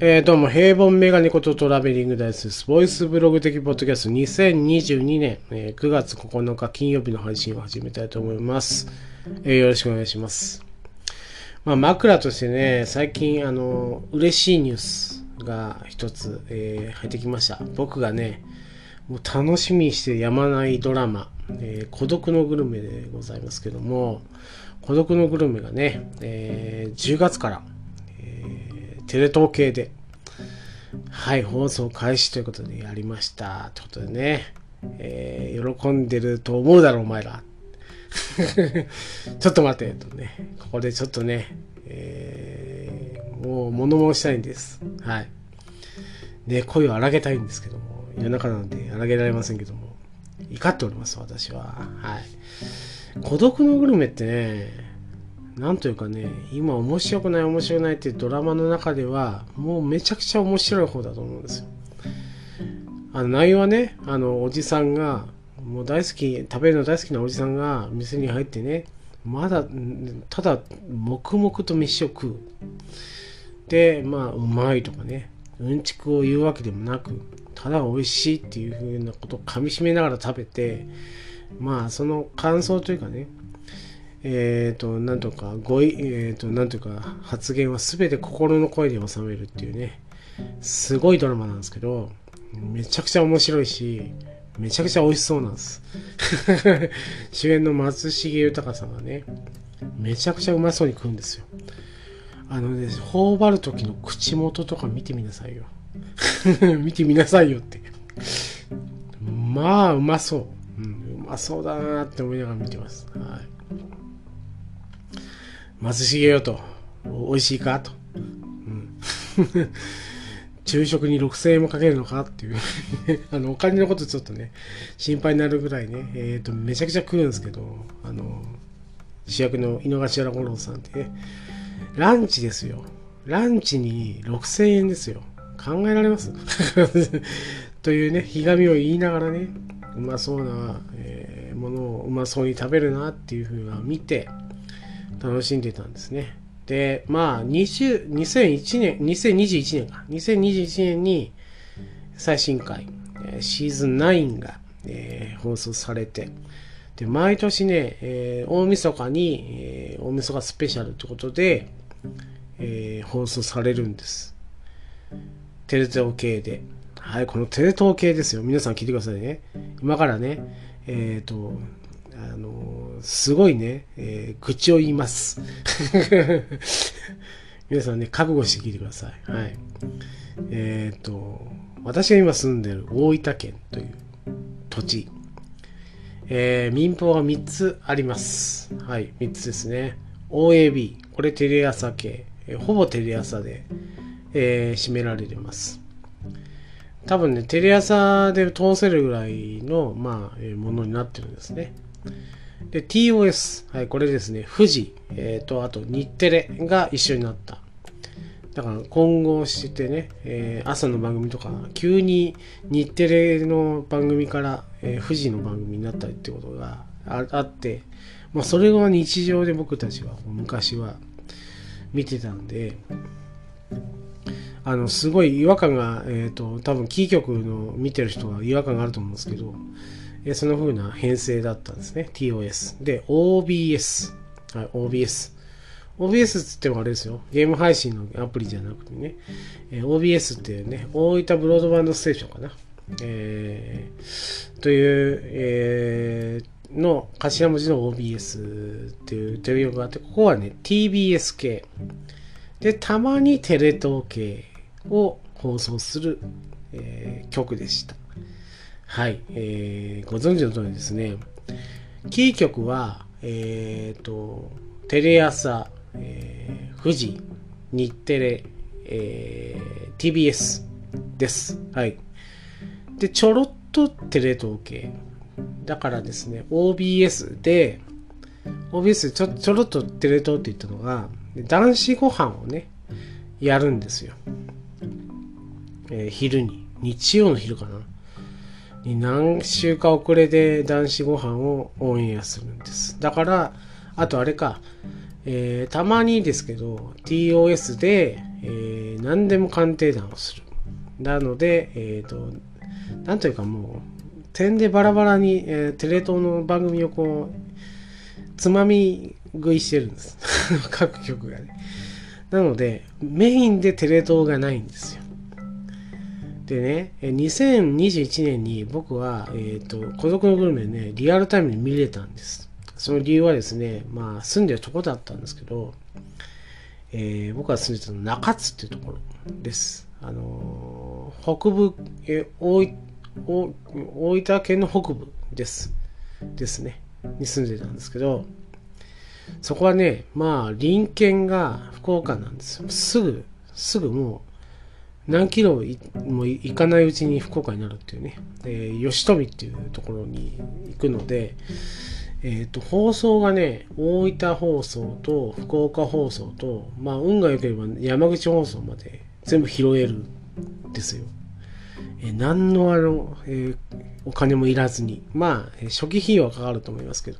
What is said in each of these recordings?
えー、どうも、平凡メガネことトラベリングダイスです。ボイスブログ的ポッドキャスト2022年、えー、9月9日金曜日の配信を始めたいと思います。えー、よろしくお願いします。まあ、枕としてね、最近、あの、嬉しいニュースが一つ、えー、入ってきました。僕がね、もう楽しみにしてやまないドラマ、えー、孤独のグルメでございますけども、孤独のグルメがね、えー、10月から、テレ東系で、はい、放送開始ということでやりました。ということでね、えー、喜んでると思うだろ、お前ら。ちょっと待て、とね、ここでちょっとね、えー、もう物申したいんです。はい。ね、声を荒げたいんですけども、夜中なんで荒げられませんけども、怒っております、私は。はい。孤独のグルメってね、なんというかね、今面白くない面白くないっていうドラマの中では、もうめちゃくちゃ面白い方だと思うんですよ。あの内容はね、あの、おじさんが、もう大好き、食べるの大好きなおじさんが店に入ってね、まだ、ただ、黙々と飯を食う。で、まあ、うまいとかね、うんちくを言うわけでもなく、ただ美味しいっていうふうなことを噛みしめながら食べて、まあその感想というかねえっ、ー、となんとかごいえっ、ー、となんとか発言は全て心の声で収めるっていうね。すごいドラマなんですけどめちゃくちゃ面白いしめちゃくちゃ美味しそうなんです。主演の松重豊さんがねめちゃくちゃうまそうに食うんですよ。あのね頬張る時の口元とか見てみなさいよ。見てみなさいよって。まあうまそう。まそうだなって思いながら見てます。はい。松重よと、美味しいかと。うん。昼食に6000円もかけるのかっていう あの、お金のことちょっとね、心配になるぐらいね、えっ、ー、と、めちゃくちゃ食うんですけど、あの、主役の井の頭五郎さんってね、ランチですよ。ランチに6000円ですよ。考えられます？というね、ひがみを言いながらね、うまそうな、えー、ものをうまそうに食べるなっていうふうな見て楽しんでたんですね。で、まあ、20 2001年、2021年か。2021年に最新回、シーズン9が、えー、放送されて、で、毎年ね、えー、大晦日に、えー、大晦日スペシャルってことで、えー、放送されるんです。テレ東系で。はい、このテレ東系ですよ。皆さん聞いてくださいね。今からね、えっ、ー、と、すごいね、えー、愚痴を言います。皆さんね、覚悟して聞いてください。はい。えっ、ー、と、私が今住んでる大分県という土地。えー、民放が3つあります。はい、3つですね。OAB、これテレ朝系、えー、ほぼテレ朝で、えー、占められてます。多分ね、テレ朝で通せるぐらいの、まあ、えー、ものになってるんですね。で、TOS。はい、これですね。富士、え、ー、と、あと日テレが一緒になった。だから混合してね、えー、朝の番組とか、急に日テレの番組から、えー、富士の番組になったりってことがあって、まあ、それが日常で僕たちは昔は見てたんで、あのすごい違和感が、えーと、多分キー局の見てる人は違和感があると思うんですけど、え、その風な編成だったんですね。TOS で OBS、はい、OBS OBS っつってもあれですよ。ゲーム配信のアプリじゃなくてね、え、OBS っていうね大分ブロードバンドステーションかな、えー、という、えー、の頭文字の OBS っていうテレビ局があってここはね TBS 系。でたまにテレ東系を放送する、えー、曲でした。はい、えー、ご存知の通りですね、キー局は、えっ、ー、と、テレ朝、えー、富士、日テレ、えー、TBS です。はい。で、ちょろっとテレ東系。だからですね、OBS で、OBS でちょちょろっとテレ東って言ったのが、男子ご飯をね、やるんですよ。えー、昼に、日曜の昼かな。に何週か遅れで男子ご飯をオンエアするんです。だから、あとあれか、えー、たまにですけど、TOS で、えー、何でも鑑定団をする。なので、えっ、ー、と、なんというかもう、点でバラバラに、え、テレ東の番組をこう、つまみ食いしてるんです。各局がね。なので、メインでテレ東がないんですよ。でね、2021年に僕は、えっ、ー、と、孤独のグルメね、リアルタイムに見れたんです。その理由はですね、まあ、住んでるとこだったんですけど、えー、僕が住んでたの中津っていうところです。あのー、北部、え大大分県の北部です。ですね。に住んでたんですけど、そこはね、まあ、隣県が福岡なんですよ。すぐ、すぐもう、何キロも行かないうちに福岡になるっていうね、えー、吉富っていうところに行くので、えっ、ー、と、放送がね、大分放送と福岡放送と、まあ、運が良ければ山口放送まで全部拾えるんですよ。えー、何のあの、えー、お金もいらずに。まあ、初期費用はかかると思いますけど。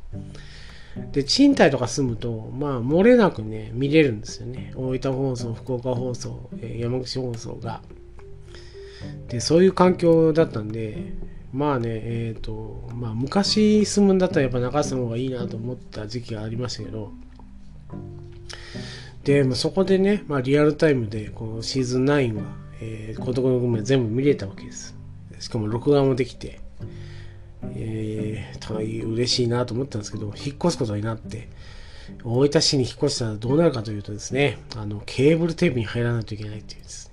で、賃貸とか住むと、まあ、漏れなくね、見れるんですよね。大分放送、福岡放送、えー、山口放送が。で、そういう環境だったんで、まあね、えっ、ー、と、まあ、昔住むんだったらやっぱ中洲の方がいいなと思った時期がありましたけど、で、まあ、そこでね、まあ、リアルタイムで、このシーズン9は、えー、孤独の組全部見れたわけです。しかも録画もできて、えー、嬉しいなと思ったんですけど、引っ越すことになって、大分市に引っ越したらどうなるかというとですね、あの、ケーブルテープに入らないといけないっていうです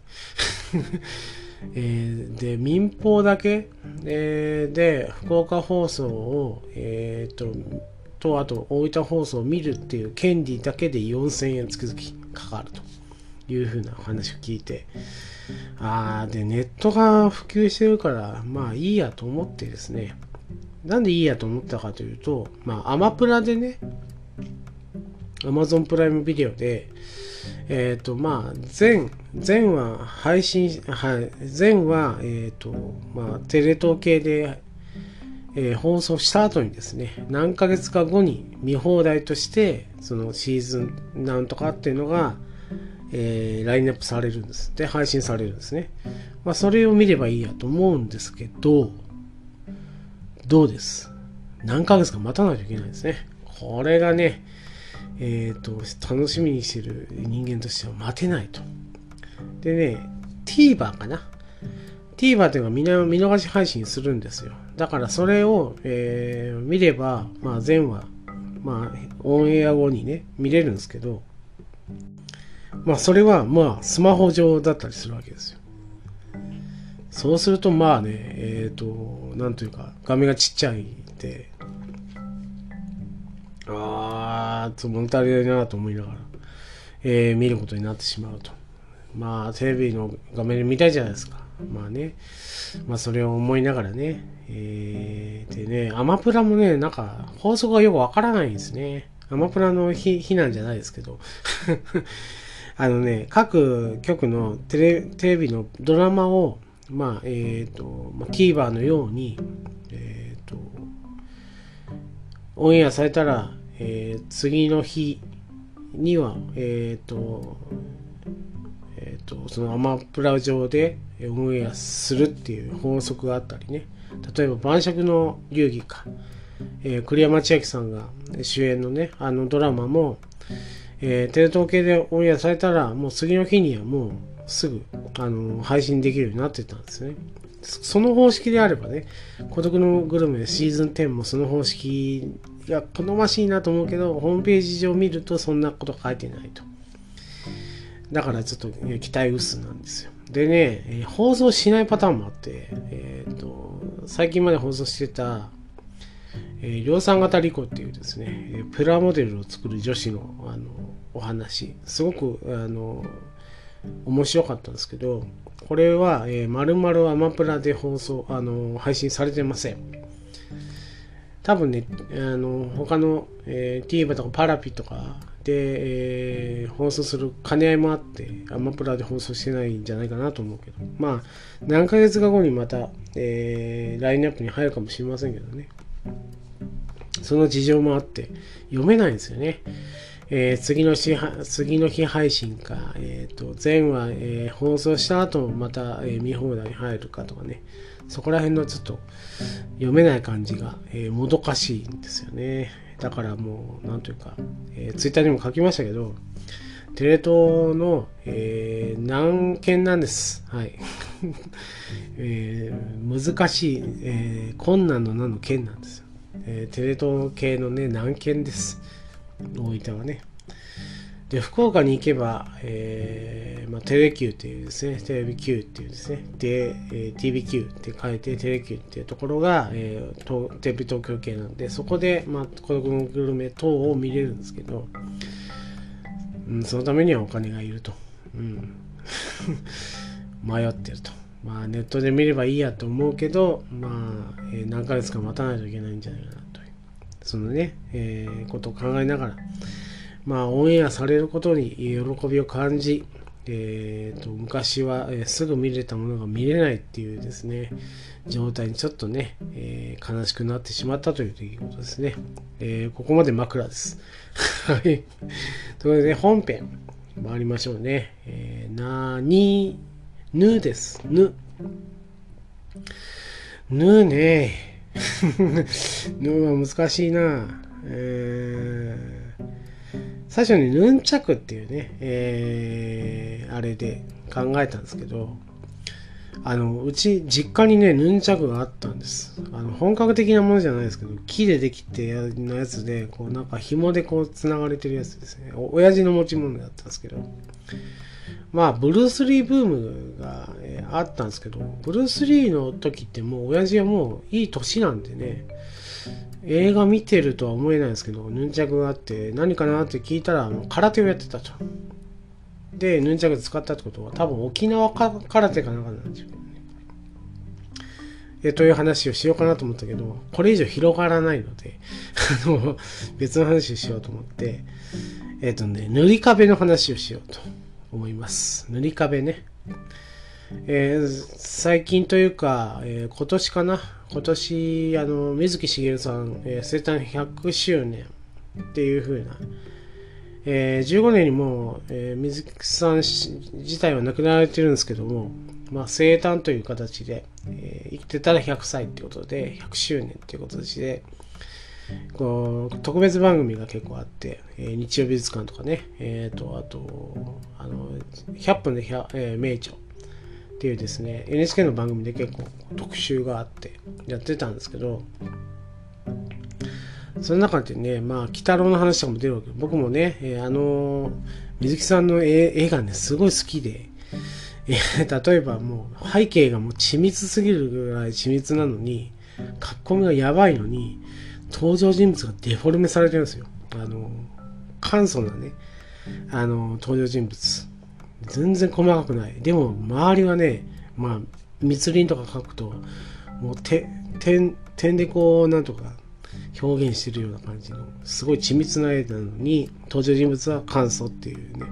ね。えー、で、民放だけ、えー、で、福岡放送を、えー、と、と、あと、大分放送を見るっていう権利だけで4000円月々かかるというふうなお話を聞いて、ああ、で、ネットが普及してるから、まあいいやと思ってですね、なんでいいやと思ったかというと、まあ、アマプラでね、アマゾンプライムビデオで、えっ、ー、と、まあ、全、全は配信、はい、全は、えっ、ー、と、まあ、テレ東系で、えー、放送した後にですね、何ヶ月か後に見放題として、そのシーズンなんとかっていうのが、えー、ラインナップされるんです。で、配信されるんですね。まあ、それを見ればいいやと思うんですけど、どうです？何ヶ月か待たないといけないですね。これがね、えっ、ー、と、楽しみにしてる人間としては待てないと。でね、TVer かな ?TVer っていうのは見逃し配信するんですよ。だからそれを、えー、見れば、まあ全話、まあオンエア後にね、見れるんですけど、まあそれはまあスマホ上だったりするわけですよ。そうするとまあね、えっ、ー、と、なんというか、画面がちっちゃいんで、あー、と物足りないなと思いながら、えー、見ることになってしまうと。まあ、テレビの画面で見たいじゃないですか。まあね、まあそれを思いながらね、えー、でね、アマプラもね、なんか放送がよくわからないんですね。アマプラの日日なんじゃないですけど。あのね、各局のテレテレビのドラマをまあ、え、ー、と、まあ、TVer のように、え、ー、と、オンエアされたら、えー、次の日には、えっ、と、えっ、と、そのアマプラ上でオンエアするっていう法則があったりね。例えば、晩酌の流儀か。えー、栗山千明さんが主演のね、あのドラマも、えー、テレ東系でオンエアされたら、もう次の日にはもうすぐあの配信できるようになってたんですね。その方式であればね、孤独のグルメシーズン10もその方式が好ましいなと思うけど、ホームページ上見るとそんなこと書いてないと。だからちょっと期待薄なんですよ。でね、放送しないパターンもあって、えっ、ー、と、最近まで放送してた、え、量産型リコっていうですね、プラモデルを作る女子のあのお話、すごくあの面白かったんですけど、これは、えー、丸々アマプラで放送、あの配信されてません。多分ね、あの他の、えー、TVer とかパラピとかで、えー、放送する兼ね合いもあって、アマプラで放送してないんじゃないかなと思うけど、まあ、何ヶ月か後にまた、えー、ラインナップに入るかもしれませんけどね。その事情もあって、読めないんですよね。えー、次の日次の日配信か、えーと、前話、えー、放送した後また、え見放題に入るかとかねそこら辺のちょっと読めない感じが、えもどかしいんですよねだからもうなんというか、えー、ツイッターにも書きましたけどテレ東の、えー、難件なんです。はい。えー、難しい、えー、困難の難の件なんですよ。えー、テレ東系のね、難件です。大分はね。で、福岡に行けば、えーまあ、テレ Q っていうですね、テレビ Q っていうですね、で、えー、TVQ って書いて、テレ Q っていうところが、えー、テレビ東京系なんで、そこで、まあ、孤独のグルメ等を見れるんですけど、うん、そのためにはお金がいると。うん、迷ってると。まあネットで見ればいいやと思うけど、まあ、えー、何ヶ月か待たないといけないんじゃないかな、そのね、えー、ことを考えながら、まあオンエアされることに喜びを感じ、えーと、昔は、え、すぐ見れたものが見れないっていうですね、状態にちょっとね、えー、悲しくなってしまったという出来事ですね。えー、ここまで枕です。はい。ということで、ね、本編、参りましょうね。えー、なに、ぬです。ぬ。ぬね。ぬは難しいな。えー、最初にヌンチャクっていうね、えー、あれで考えたんですけど、あの、うち、実家にね、ヌンチャクがあったんです。あの、本格的なものじゃないですけど、木でできてやのやつで、こう、なんか紐でこう、繋がれてるやつですね。お親父の持ち物だったんですけど。まあ、ブルース・リーブームが、えー、あったんですけど、ブルース・リーの時ってもう、親父はもういい年なんでね、映画見てるとは思えないんですけど、ヌンチャクがあって、何かなって聞いたら、空手をやってたと。で、ヌンチャク使ったってことは、多分沖縄空手かなんかなんですよね。えという話をしようかなと思ったけど、これ以上広がらないので、あの、別の話をしようと思って、えっ、ー、とね、塗り壁の話をしようと思います。塗り壁ね。えー、最近というか、えー、今年かな。今年、あの、水木しげるさん、えー、生誕100周年っていう風な、えー、15年にもう、え、水木さん自体は亡くなられてるんですけども、まあ、生誕という形で、え、生きてたら100歳ってことで、100周年っていうことで、こう特別番組が結構あって、えー、日曜美術館とかね、えーと、あと、あの、100分で100、えー、名著っていうですね、NHK の番組で結構特集があってやってたんですけど、その中でね、まあ、鬼太郎の話とかも出るわけ僕もね、えー、あの水木さんの絵がね、すごい好きで、えー、例えばもう背景がもう緻密すぎるぐらい緻密なのに、書き込みがやばいのに、登場人物がデフォルメされてるんですよ。あの、簡素なね、あの、登場人物。全然細かくない。でも、周りはね、まあ、密林とか書くと、もう、て、点、点でこう、なんとか、表現してるような感じの、すごい緻密な絵なのに、登場人物は簡素っていうね、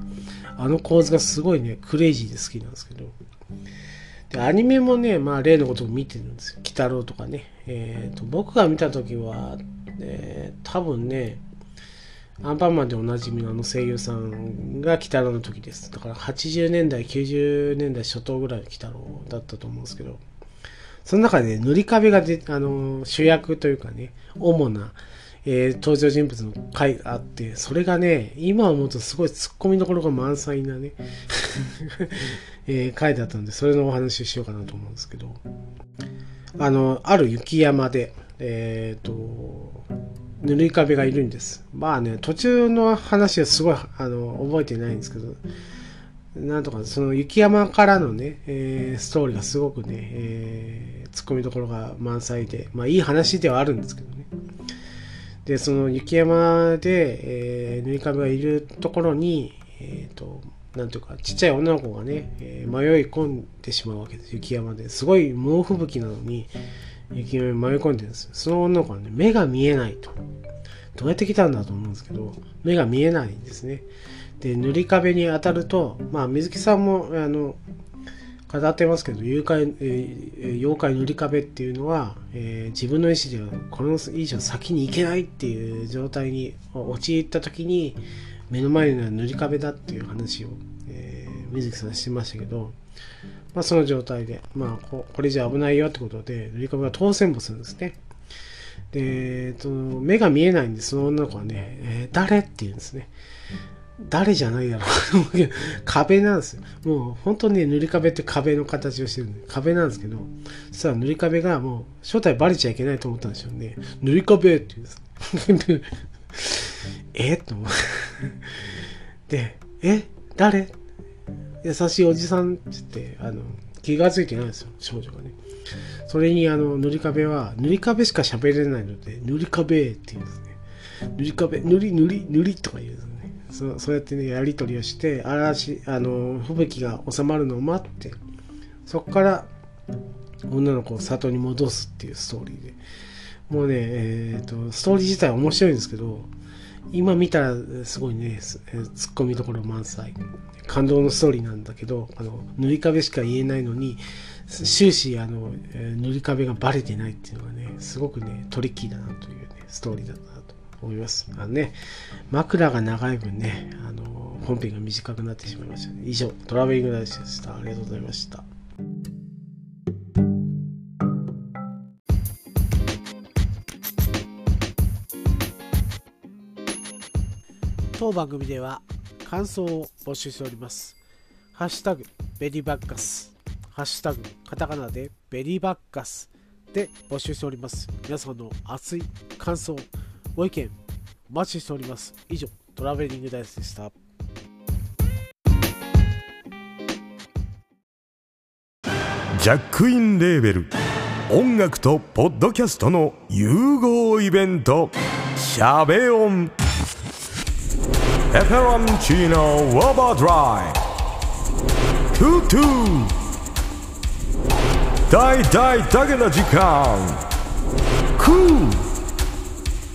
あの構図がすごいね、クレイジーで好きなんですけど、で、アニメもね、まあ例のことを見てるんですよ。鬼太郎とかね。えっ、ー、と、僕が見た時は、えー、多分ね、アンパンマンでおなじみのあの声優さんが鬼太郎の時です。だから80年代、90年代初頭ぐらいの鬼太郎だったと思うんですけど、その中で、ね、塗り壁がで、あの、主役というかね、主な、えー、登場人物の回があって、それがね、今思うとすごい突っ込みどころが満載なね、えー、回だったんで、それのお話をしようかなと思うんですけど、あの、ある雪山で、えっ、ー、と、塗り壁がいるんです。まあね、途中の話はすごい、あの、覚えてないんですけど、なんとか、その雪山からのね、えー、ストーリーがすごくね、えー、突っ込みどころが満載で、まあいい話ではあるんですけどね。で、その雪山で、えー、塗り壁がいるところに、えっ、ー、と、なんていうか、ちっちゃい女の子がね、えー、迷い込んでしまうわけです、雪山で。すごい猛吹雪なのに、雪山に迷い込んでるんです。その女の子はね、目が見えないと。どうやって来たんだと思うんですけど、目が見えないんですね。で、塗り壁に当たると、まあ、水木さんも、あの、語ってますけど、妖怪、えー、妖怪塗り壁っていうのは、えー、自分の意思ではこの以上先に行けないっていう状態に陥った時に、目の前には塗り壁だっていう話を、えー、水木さんしてましたけど、まあ、その状態で、まあこ、これじゃ危ないよってことで、塗り壁が当選簿するんですね。で、えっと、目が見えないんで、その女の子はね、えー、誰って言うんですね。誰じゃないだろう壁なんですよ。もう本当にね、塗り壁って壁の形をしてるんで、壁なんですけど、そしたら塗り壁がもう正体バレちゃいけないと思ったんでしょうね。塗り壁って言うんです。え？と思う。で、え？誰？優しいおじさんって言って、あの、気がついてないんですよ、少女がね。それに、あの、塗り壁は、塗り壁しか喋れないので、塗り壁って言うんですね。塗り壁、塗り、塗り、塗りとか言うんです。そうそうやってね、やり取りをして、嵐、あの、吹雪が収まるのを待って、そこから、女の子を里に戻すっていうストーリーで。もうね、え、ー、と、ストーリー自体面白いんですけど、今見たらすごいね、ツッコミどころ満載。感動のストーリーなんだけど、あの、塗り壁しか言えないのに、終始、あの、塗り壁がバレてないっていうのがね、すごくね、トリッキーだなというね、ストーリーだなと思います。あのね、枕が長い分ね、あの、本編が短くなってしまいましたね。以上、トラベリングダイスでした。ありがとうございました。当番組では感想を募集しております。ハッシュタグベリーバッカス、ハッシュタグカタカナでベリーバッカスで募集しております。皆さんの熱い感想、ご意見お待ちしております。以上、トラベリングダイスでした。ジャックインレーベル音楽とポッドキャストの融合イベント「シャベオン」ペペロンチーノウォーバードライ。トゥトゥ大大だけな時間。クー。